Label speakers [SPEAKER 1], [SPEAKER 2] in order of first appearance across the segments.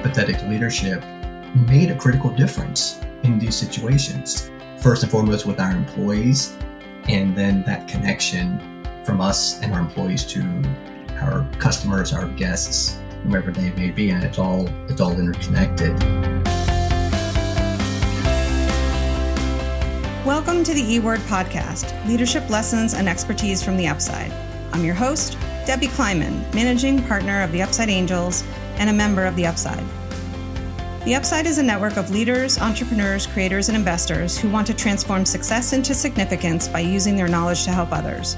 [SPEAKER 1] empathetic leadership made a critical difference in these situations. First and foremost, with our employees, and then that connection from us and our employees to our customers, our guests, whoever they may be, and it's all it's all interconnected.
[SPEAKER 2] Welcome to the E Word podcast, leadership lessons and expertise from the upside. I'm your host, Debbie Kleiman, managing partner of the Upside Angels and a member of the Upside. The Upside is a network of leaders, entrepreneurs, creators, and investors who want to transform success into significance by using their knowledge to help others.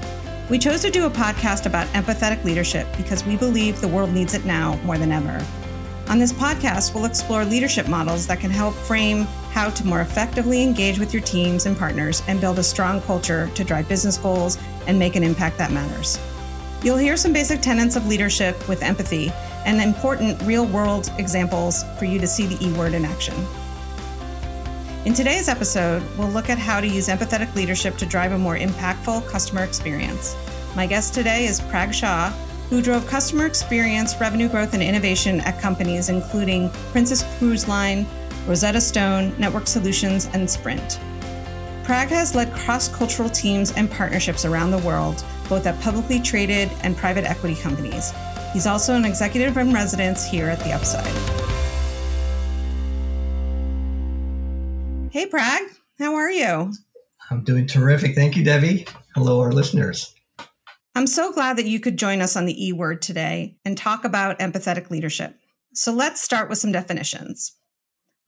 [SPEAKER 2] We chose to do a podcast about empathetic leadership because we believe the world needs it now more than ever. On this podcast, we'll explore leadership models that can help frame how to more effectively engage with your teams and partners and build a strong culture to drive business goals and make an impact that matters. You'll hear some basic tenets of leadership with empathy and important real world examples for you to see the E word in action. In today's episode, we'll look at how to use empathetic leadership to drive a more impactful customer experience. My guest today is Prag Shah, who drove customer experience, revenue growth, and innovation at companies including Princess Cruise Line, Rosetta Stone, Network Solutions, and Sprint. Prag has led cross cultural teams and partnerships around the world both at publicly traded and private equity companies. He's also an executive in residence here at the Upside. Hey, Prag, how are you?
[SPEAKER 1] I'm doing terrific. Thank you, Debbie. Hello, our listeners.
[SPEAKER 2] I'm so glad that you could join us on the E word today and talk about empathetic leadership. So let's start with some definitions.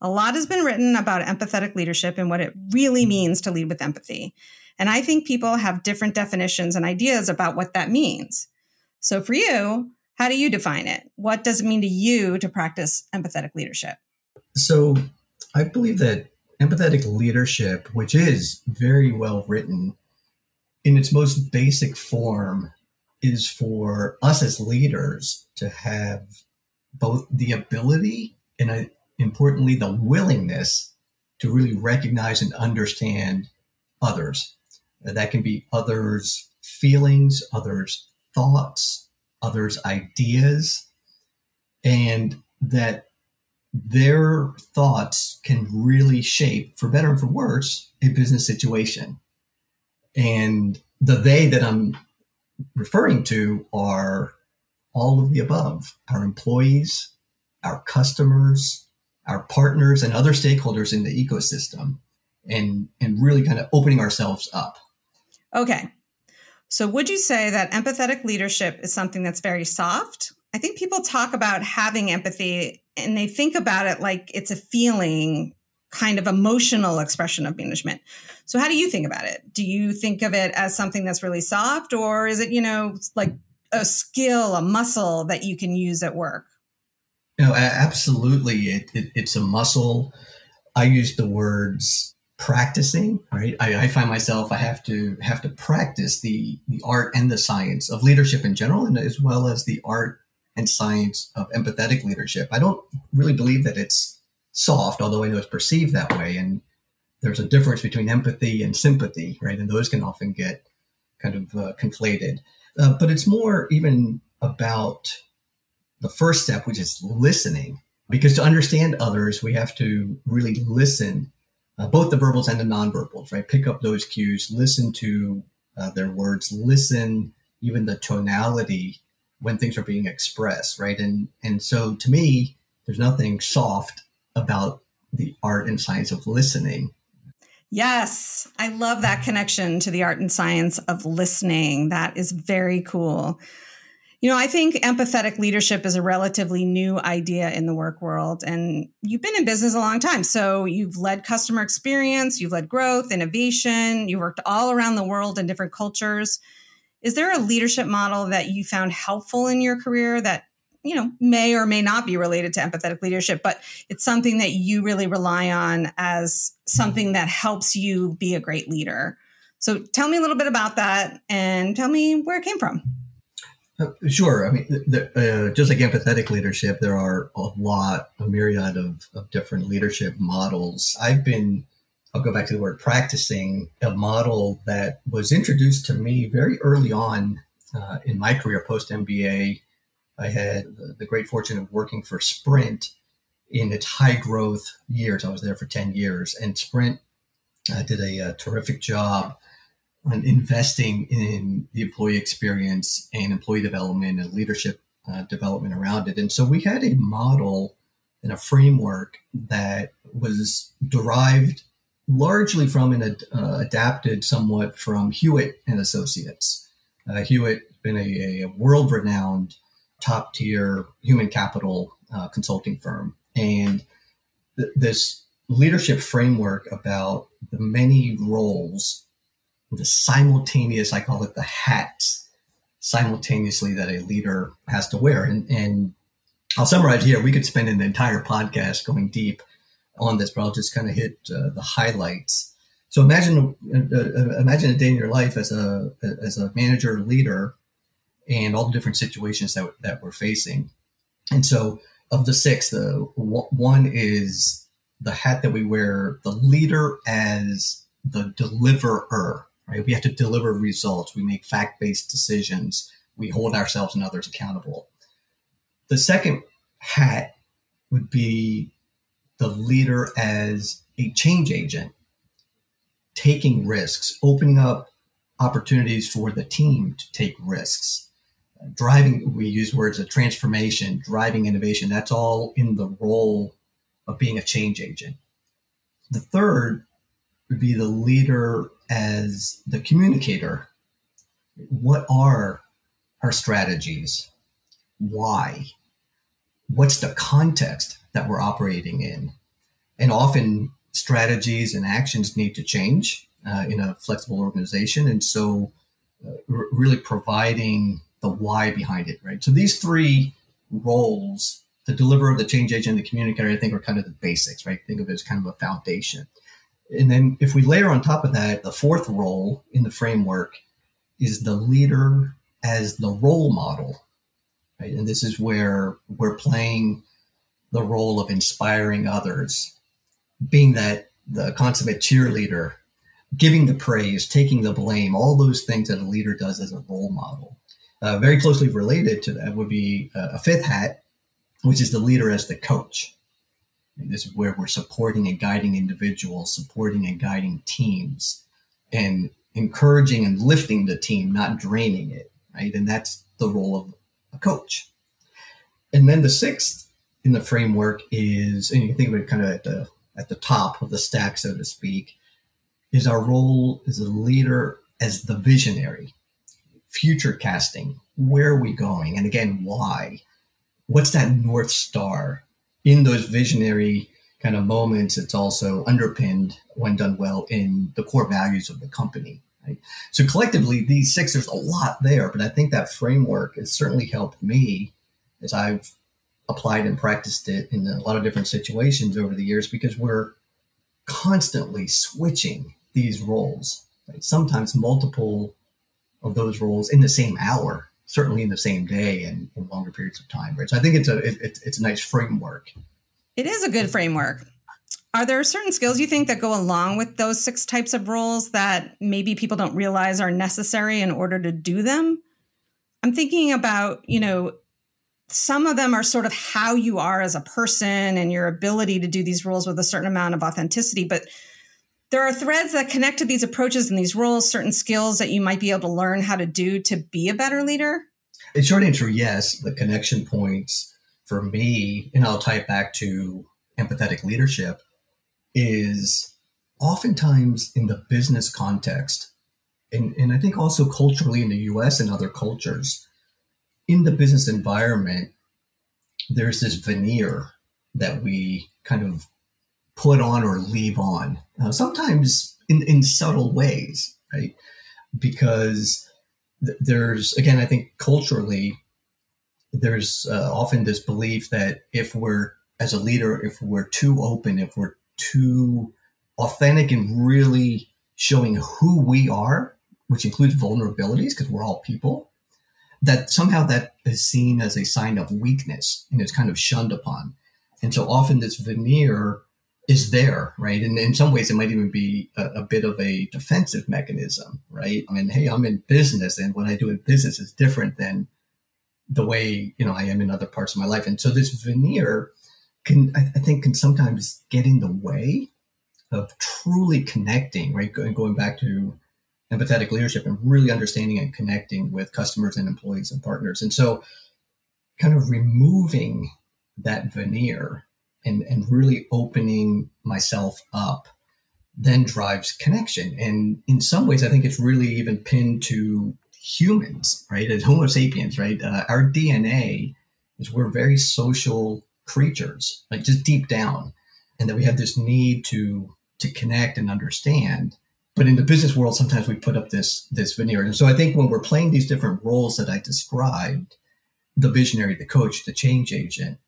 [SPEAKER 2] A lot has been written about empathetic leadership and what it really means to lead with empathy. And I think people have different definitions and ideas about what that means. So for you, how do you define it? What does it mean to you to practice empathetic leadership?
[SPEAKER 1] So I believe that empathetic leadership, which is very well written in its most basic form, is for us as leaders to have both the ability and uh, importantly the willingness to really recognize and understand others that can be others' feelings, others' thoughts, others' ideas, and that their thoughts can really shape, for better and for worse, a business situation. And the they that I'm referring to are all of the above our employees, our customers, our partners, and other stakeholders in the ecosystem, and, and really kind of opening ourselves up.
[SPEAKER 2] Okay. So, would you say that empathetic leadership is something that's very soft? I think people talk about having empathy and they think about it like it's a feeling, kind of emotional expression of management. So, how do you think about it? Do you think of it as something that's really soft, or is it, you know, like a skill, a muscle that you can use at work?
[SPEAKER 1] No, absolutely. It, it, it's a muscle. I use the words practicing right? I, I, find myself i have to have to practice the the art and the science of leadership in general and as well as the art and science of empathetic leadership. I don't really believe that it's soft although i know it's perceived that way and there's a difference between empathy and sympathy right? And those can often get kind of uh, conflated. Uh, but it's more even about the first step which is listening because to understand others we have to really listen uh, both the verbals and the nonverbals, right? Pick up those cues, listen to uh, their words, listen even the tonality when things are being expressed, right? And and so to me, there's nothing soft about the art and science of listening.
[SPEAKER 2] Yes, I love that connection to the art and science of listening. That is very cool. You know, I think empathetic leadership is a relatively new idea in the work world. And you've been in business a long time. So you've led customer experience, you've led growth, innovation, you've worked all around the world in different cultures. Is there a leadership model that you found helpful in your career that, you know, may or may not be related to empathetic leadership, but it's something that you really rely on as something that helps you be a great leader? So tell me a little bit about that and tell me where it came from.
[SPEAKER 1] Uh, sure. I mean, the, uh, just like empathetic leadership, there are a lot, a myriad of, of different leadership models. I've been, I'll go back to the word practicing, a model that was introduced to me very early on uh, in my career post MBA. I had the great fortune of working for Sprint in its high growth years. I was there for 10 years, and Sprint uh, did a, a, terrific job on investing in the employee experience and employee development and leadership uh, development around it. And so we had a model and a framework that was derived largely from and uh, adapted somewhat from Hewitt and Associates. Uh, Hewitt has been a, a world renowned top tier human capital uh, consulting firm. And th- this leadership framework about the many roles, the simultaneous, I call it the hats, simultaneously that a leader has to wear. And, and I'll summarize here. We could spend an entire podcast going deep on this, but I'll just kind of hit uh, the highlights. So imagine uh, imagine a day in your life as a as a manager leader, and all the different situations that that we're facing. And so, of the six, the one is the hat that we wear, the leader as the deliverer. Right, we have to deliver results. We make fact based decisions. We hold ourselves and others accountable. The second hat would be the leader as a change agent, taking risks, opening up opportunities for the team to take risks, driving, we use words of transformation, driving innovation. That's all in the role of being a change agent. The third would be the leader as the communicator. What are our strategies? Why? What's the context that we're operating in. And often strategies and actions need to change uh, in a flexible organization. And so, uh, r- really providing the why behind it, right? So, these three roles the deliverer, the change agent, the communicator, I think are kind of the basics, right? Think of it as kind of a foundation. And then if we layer on top of that, the fourth role in the framework is the leader as the role model, right? And this is where we're playing the role of inspiring others, being that the consummate cheerleader, giving the praise, taking the blame, all those things that a leader does as a role model. Uh, very closely related to that would be uh, a fifth hat, which is the leader as the coach. This is where we're supporting and guiding individuals, supporting and guiding teams, and encouraging and lifting the team, not draining it, right? And that's the role of a coach. And then the sixth in the framework is, and you think of it kind of at the at the top of the stack, so to speak, is our role as a leader as the visionary, future casting. Where are we going? And again, why? What's that North Star? In those visionary kind of moments, it's also underpinned, when done well, in the core values of the company. Right? So collectively, these six, there's a lot there, but I think that framework has certainly helped me as I've applied and practiced it in a lot of different situations over the years because we're constantly switching these roles. Right? Sometimes multiple of those roles in the same hour, certainly in the same day and in longer periods of time. Right. So I think it's a it, it's a nice framework.
[SPEAKER 2] It is a good framework. Are there certain skills you think that go along with those six types of roles that maybe people don't realize are necessary in order to do them? I'm thinking about, you know, some of them are sort of how you are as a person and your ability to do these roles with a certain amount of authenticity. But there are threads that connect to these approaches and these roles, certain skills that you might be able to learn how to do to be a better leader.
[SPEAKER 1] In short answer, yes. The connection points for me, and I'll tie it back to empathetic leadership, is oftentimes in the business context, and, and I think also culturally in the US and other cultures in the business environment, there's this veneer that we kind of put on or leave on, uh, sometimes in, in subtle ways, right? Because th- there's, again, I think culturally, there's uh, often this belief that if we're, as a leader, if we're too open, if we're too authentic and really showing who we are, which includes vulnerabilities, because we're all people, that somehow that is seen as a sign of weakness and it's kind of shunned upon. And so often this veneer is there, right? And in some ways, it might even be a, a, bit of a defensive mechanism, right? I mean, hey, I'm in business, and what I do in business is different than the way you know I am in other parts of my life. And so this veneer can I, I think can sometimes get in the way of truly connecting, right? Going, going back to empathetic leadership and really understanding and connecting with customers and employees and partners. And so kind of removing that veneer and, and really opening myself up then drives connection. And in some ways, I think it's really even pinned to humans, right? As Homo sapiens, right? Uh, our DNA is we're very social creatures, like just deep down, and that we have this need to to connect and understand. But in the business world, sometimes we put up this this veneer. And so I think when we're playing these different roles that I described, the visionary, the coach, the change agent,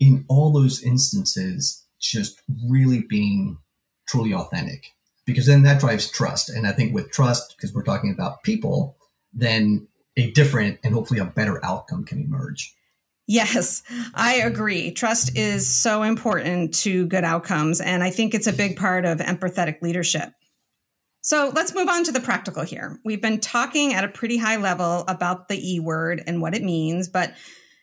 [SPEAKER 1] in all those instances, just really being truly authentic. Because then that drives trust. And I think with trust, because we're talking about people, then a different and hopefully a better outcome can emerge.
[SPEAKER 2] Yes, I agree. Trust is so important to good outcomes. And I think it's a big part of empathetic leadership. So let's move on to the practical here. We've been talking at a pretty high level about the E word and what it means, but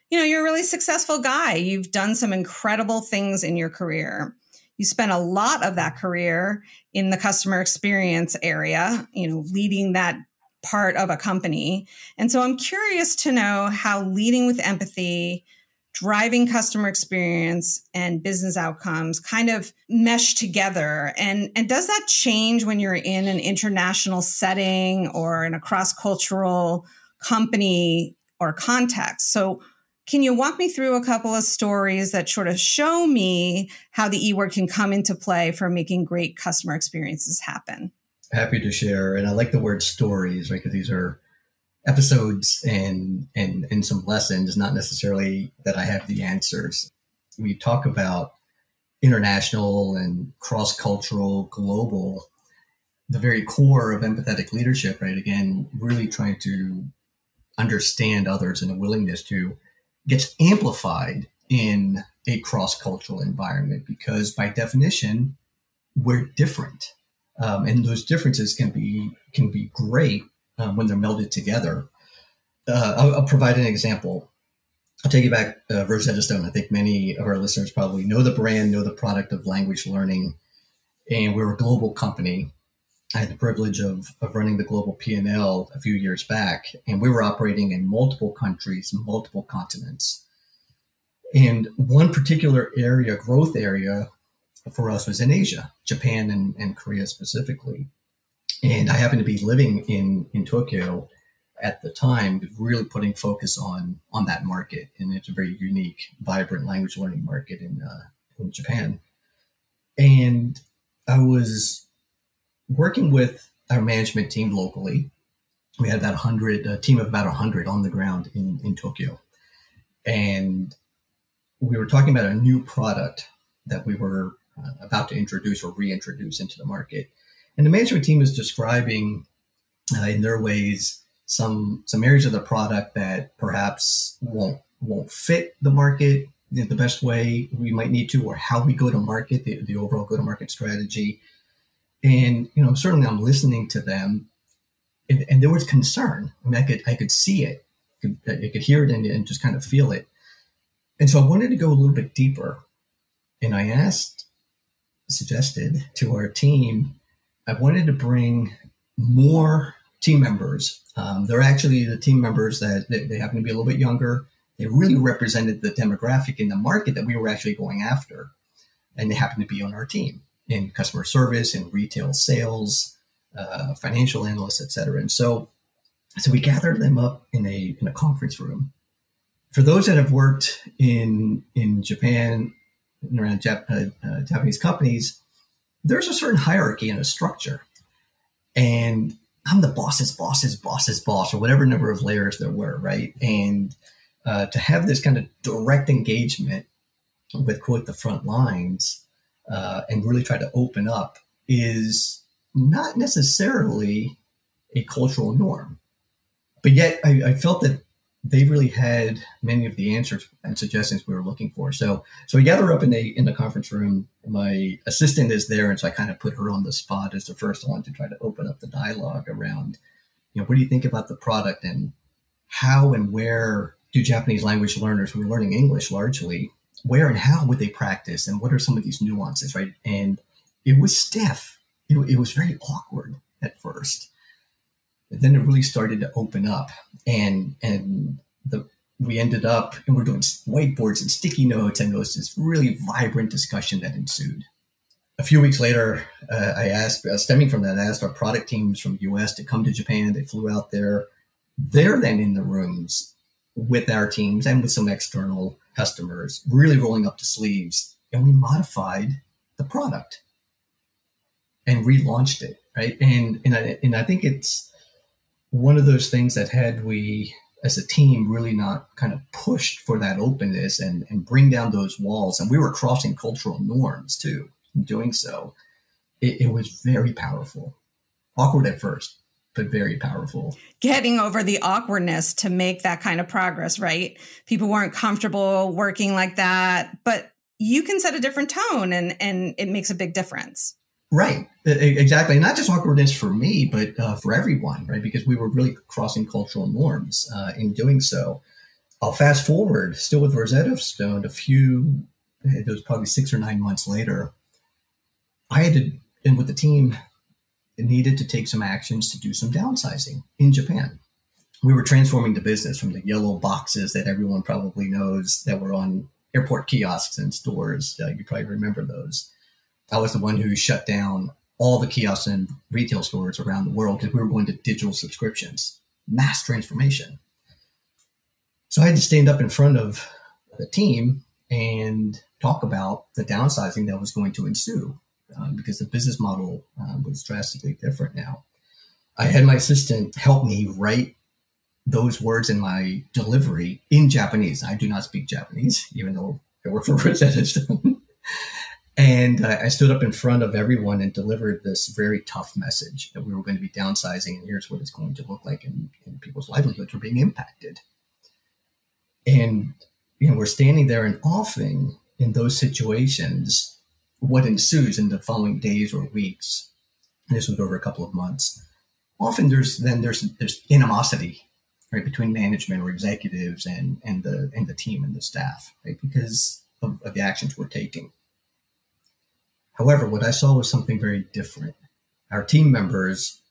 [SPEAKER 2] you know, you're a really successful guy. You've done some incredible things in your career. You spent a lot of that career in the customer experience area, you know, leading that part of a company. And so I'm curious to know how leading with empathy, driving customer experience and business outcomes kind of mesh together. And, and does that change when you're in an international setting or in a cross cultural company or context? So can you walk me through a couple of stories that sort of show me how the E word can come into play for making great customer experiences happen?
[SPEAKER 1] happy to share. And I like the word stories, right? Because these are episodes and and and some lessons, not necessarily that I have the answers. We talk about international and cross cultural, global, the very core of empathetic leadership, right? Again, really trying to understand others and a willingness to gets amplified in a cross cultural environment because by definition, we're different um, and those differences can be can be great um, when they're melded together. Uh, I'll, I'll, provide an example. I'll take you back uh, Rosetta Stone. I think many of our listeners probably know the brand, know the product of language learning, and we're a global company. I had the privilege of, of running the global P&L a few years back, and we were operating in multiple countries, multiple continents. And one particular area, growth area, for us was in Asia, Japan and, and Korea specifically. And I happened to be living in, in Tokyo at the time, really putting focus on on that market. And it's a very unique, vibrant language learning market in, uh, in Japan. And I was working with our management team locally. We had about 100, a team of about 100 on the ground in, in Tokyo. And we were talking about a new product that we were uh, about to introduce or reintroduce into the market. And the management team is describing uh, in their ways some some areas of the product that perhaps won't won't fit the market the best way we might need to, or how we go to market, the, the overall go to market strategy. And you know, certainly I'm listening to them, and, and, there was concern. I mean, I could I could see it, I could, I could hear it, and, and just kind of feel it. And so I wanted to go a little bit deeper, and I asked suggested to our team, I wanted to bring more team members. Um, they're actually the team members that they, they happen to be a little bit younger. They really represented the demographic in the market that we were actually going after. And they happen to be on our team in customer service, in retail sales, uh, financial analysts, et cetera. And so, so we gathered them up in a, in a conference room. For those that have worked in, in Japan around Jap- uh, uh, Japanese companies, there's a certain hierarchy and a structure. And I'm the boss's boss's boss's boss, or whatever number of layers there were, right? And uh, to have this kind of direct engagement with quote the front lines uh, and really try to open up is not necessarily a cultural norm. But yet, I, I felt that they really had many of the answers and suggestions we were looking for. So, so we gather up in the in the conference room. My assistant is there, and so I kind of put her on the spot as the first one to try to open up the dialogue around, you know, what do you think about the product and how and where do Japanese language learners who are learning English largely where and how would they practice and what are some of these nuances, right? And it was stiff. It, it was very awkward at first. But then it really started to open up and and the we ended up and we're doing whiteboards and sticky notes and there was this really vibrant discussion that ensued a few weeks later uh, i asked uh, stemming from that i asked our product teams from us to come to japan they flew out there they're then in the rooms with our teams and with some external customers really rolling up the sleeves and we modified the product and relaunched it right and and I, and I think it's one of those things that had we as a team really not kind of pushed for that openness and, and bring down those walls. And we were crossing cultural norms too in doing so. It, it was very powerful. Awkward at first, but very powerful.
[SPEAKER 2] Getting over the awkwardness to make that kind of progress, right? People weren't comfortable working like that, but you can set a different tone and, and it makes a big difference.
[SPEAKER 1] Right, exactly. Not just awkwardness for me, but uh, for everyone, right? Because we were really crossing cultural norms uh, in doing so. I'll fast forward, still with Rosetta Stone, a few, it was probably six or nine months later. I had to, and with the team, needed to take some actions to do some downsizing in Japan. We were transforming the business from the yellow boxes that everyone probably knows that were on airport kiosks and stores. Uh, you probably remember those I was the one who shut down all the kiosks and retail stores around the world because we were going to digital subscriptions, mass transformation. So I had to stand up in front of the team and talk about the downsizing that was going to ensue uh, because the business model uh, was drastically different now. I had my assistant help me write those words in my delivery in Japanese. I do not speak Japanese, even though I work for Rosetta Stone. And uh, I stood up in front of everyone and delivered this very tough message that we were going to be downsizing, and here's what it's going to look like, and, and people's livelihoods were being impacted. And you know, we're standing there, and often in those situations, what ensues in the following days or weeks, this was over a couple of months, often there's then there's there's animosity right between management or executives and and the and the team and the staff right because of, of the actions we're taking However, what I saw was something very different. Our team members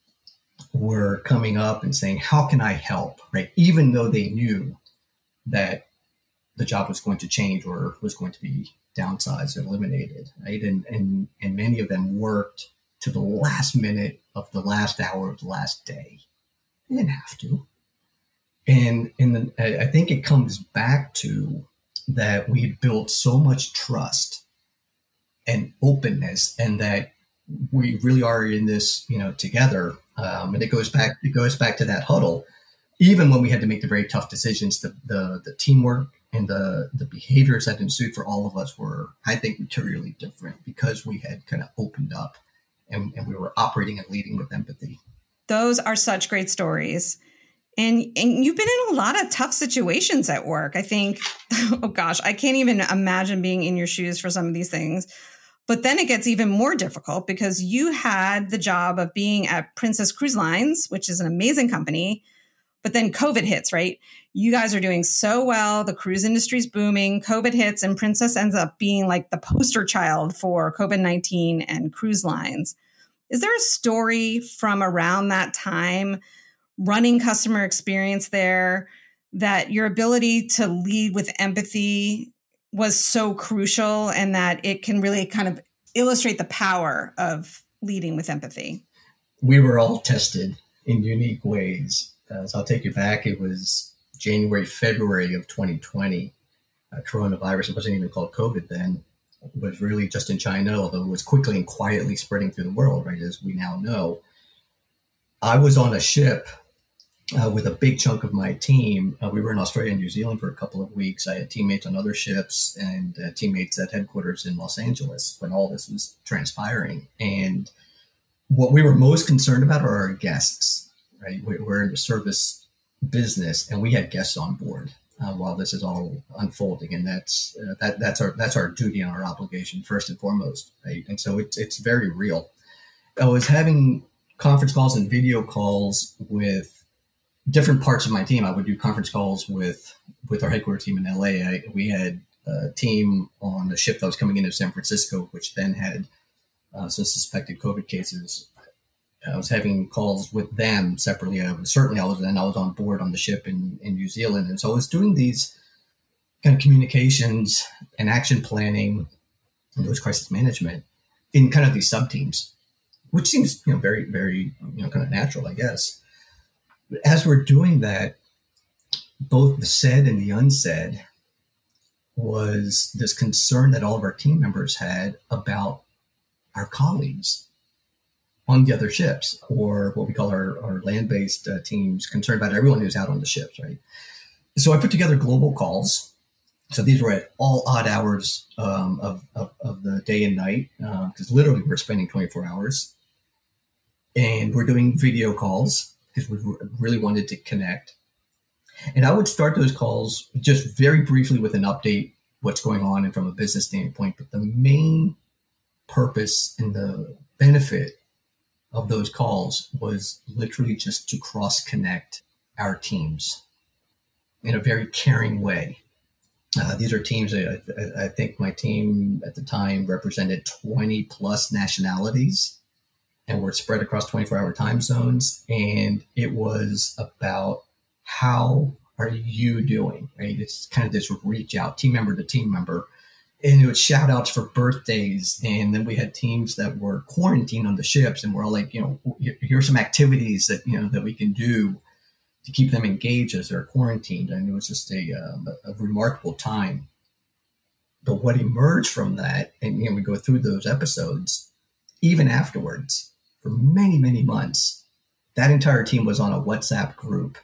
[SPEAKER 1] were coming up and saying, How can I help? Right? Even though they knew that the job was going to change or was going to be downsized or eliminated. Right. And and and many of them worked to the last minute of the last hour of the last day. They didn't have to. And and I think it comes back to that we built so much trust and openness and that we really are in this you know together um, and it goes back it goes back to that huddle even when we had to make the very tough decisions the the, the teamwork and the the behaviors that ensued for all of us were i think materially different because we had kind of opened up and, and we were operating and leading with empathy.
[SPEAKER 2] Those are such great stories. And and you've been in a lot of tough situations at work. I think oh gosh i can't even imagine being in your shoes for some of these things. But then it gets even more difficult because you had the job of being at Princess Cruise Lines, which is an amazing company. But then COVID hits, right? You guys are doing so well. The cruise industry's booming. COVID hits, and Princess ends up being like the poster child for COVID 19 and cruise lines. Is there a story from around that time running customer experience there that your ability to lead with empathy was so crucial and that it can really kind of illustrate the power of leading with empathy.
[SPEAKER 1] We were all tested in unique ways. Uh, so I'll take you back. It was January, February of 2020. Uh, coronavirus, it wasn't even called COVID then, it was really just in China, although it was quickly and quietly spreading through the world, right, as we now know. I was on a ship uh, with a big chunk of my team. Uh, we were in Australia and New Zealand for a couple of weeks. I had teammates on other ships and uh, teammates at headquarters in Los Angeles when all this was transpiring. And what we were most concerned about are our guests, right? We're in the service business and we had guests on board. Uh, while this is all unfolding, and that's uh, that that's our that's our duty and our obligation first and foremost, right? And so it's it's very real. I was having conference calls and video calls with different parts of my team. I would do conference calls with with our headquarters team in LA. I, we had a team on a ship that was coming into San Francisco, which then had uh, some suspected COVID cases. I was having calls with them separately. I was, certainly, I was then I was on board on the ship in, in New Zealand, and so I was doing these kind of communications and action planning and those crisis management in kind of these sub teams, which seems you know very very you know kind of natural, I guess. As we're doing that, both the said and the unsaid was this concern that all of our team members had about our colleagues on the other ships, or what we call our, our land based uh, teams, concerned about everyone who's out on the ships, right? So I put together global calls. So these were at all odd hours um, of, of, of, the day and night, because uh, literally we're spending 24 hours. And we're doing video calls because we really wanted to connect. And I would start those calls just very briefly with an update, what's going on, and from a business standpoint. But the main purpose and the benefit of those calls was literally just to cross connect our teams in a very caring way. Uh, these are teams, I, I, think my team at the time represented 20 plus nationalities and were spread across 24 hour time zones. And it was about how are you doing? Right? It's kind of this reach out, team member to team member. And it was shout outs for birthdays. And then we had teams that were quarantined on the ships and we're all like, you know, here's some activities that, you know, that we can do to keep them engaged as they're quarantined. And it was just a, um, a remarkable time. But what emerged from that, and you know, we go through those episodes, even afterwards, for many, many months, that entire team was on a WhatsApp group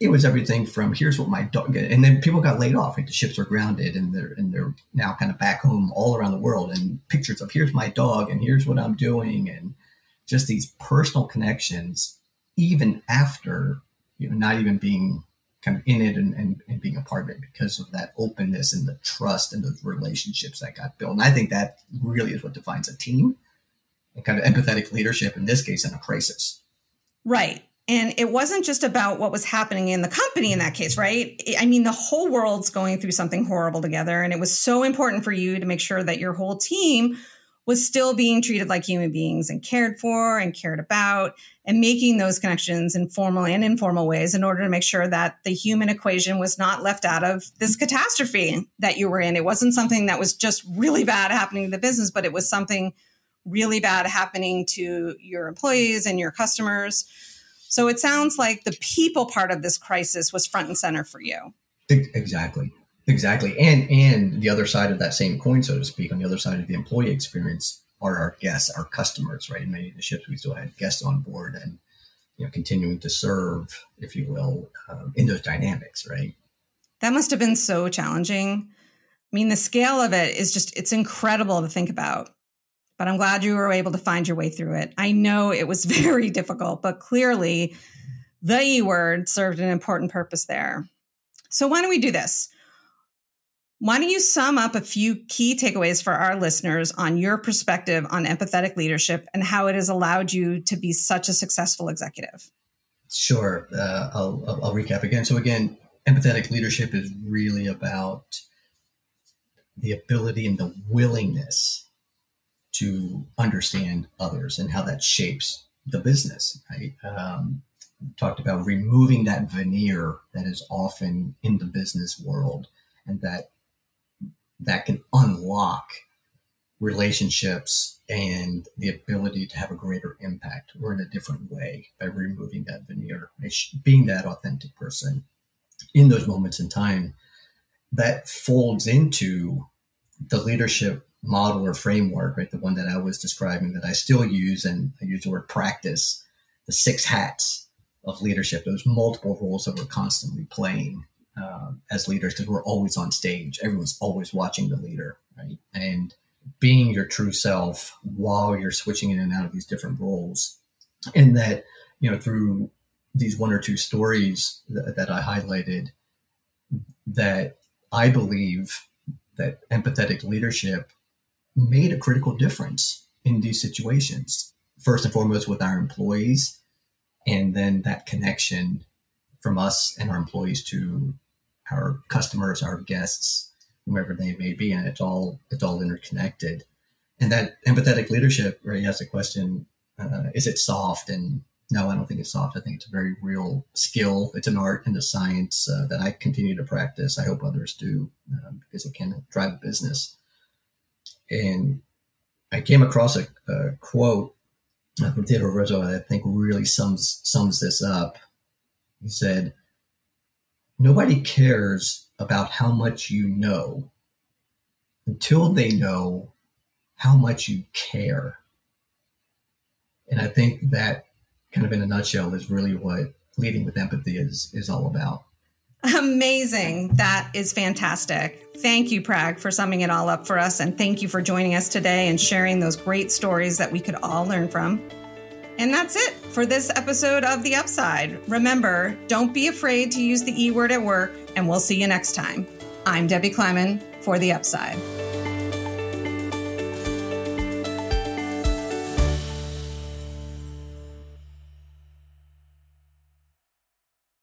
[SPEAKER 1] it was everything from here's what my dog and then people got laid off like the ships were grounded and they're and they're now kind of back home all around the world and pictures of here's my dog and here's what i'm doing and just these personal connections even after you know not even being kind of in it and, and, and being a part of it because of that openness and the trust and those relationships that got built. And i think that really is what defines a team and kind of empathetic leadership in this case in a crisis.
[SPEAKER 2] Right and it wasn't just about what was happening in the company in that case, right? I mean, the whole world's going through something horrible together. And it was so important for you to make sure that your whole team was still being treated like human beings and cared for and cared about and making those connections in formal and informal ways in order to make sure that the human equation was not left out of this catastrophe that you were in. It wasn't something that was just really bad happening to the business, but it was something really bad happening to your employees and your customers. So it sounds like the people part of this crisis was front and center for you.
[SPEAKER 1] Exactly. Exactly. And and the other side of that same coin, so to speak, on the other side of the employee experience are our guests, our customers, right? In many of the ships, we still had guests on board and you know continuing to serve, if you will, um, in those dynamics, right?
[SPEAKER 2] That must have been so challenging. I mean, the scale of it is just, it's incredible to think about but I'm glad you were able to find your way through it. I know it was very difficult, but clearly the E word served an important purpose there. So, why don't we do this? Why don't you sum up a few key takeaways for our listeners on your perspective on empathetic leadership and how it has allowed you to be such a successful executive?
[SPEAKER 1] Sure. Uh, I'll, I'll, I'll recap again. So, again, empathetic leadership is really about the ability and the willingness to understand others and how that shapes the business. Right? Um, talked about removing that veneer that is often in the business world, and that that can unlock relationships and the ability to have a greater impact or in a different way by removing that veneer, being that authentic person in those moments in time that folds into the leadership model or framework, right? The one that I was describing that I still use, and I use the word practice, the six hats of leadership, those multiple roles that we're constantly playing uh, as leaders because we're always on stage. Everyone's always watching the leader, right? And being your true self while you're switching in and out of these different roles. And that, you know, through these one or two stories that, that I highlighted, that I believe that empathetic leadership made a critical difference in these situations. First and foremost, with our employees, and then that connection from us and our employees to our customers, our guests, whomever they may be, and it's all it's all interconnected. And that empathetic leadership, where you ask the question, uh, is it soft? And no, I don't think it's soft. I think it's a very real skill. It's an art and a science uh, that I continue to practice. I hope others do um, because it can drive a business. And I came across a, a quote uh, from Theodore Roosevelt that I think really sums sums this up. He said, "Nobody cares about how much you know until they know how much you care." And I think that, kind of in a nutshell, is really what leading with empathy is is all about.
[SPEAKER 2] Amazing. That is fantastic. Thank you, Prag, for summing it all up for us. And thank you for joining us today and sharing those great stories that we could all learn from. And that's it for this episode of The Upside. Remember, don't be afraid to use the E word at work, and we'll see you next time. I'm Debbie Kleiman for The Upside.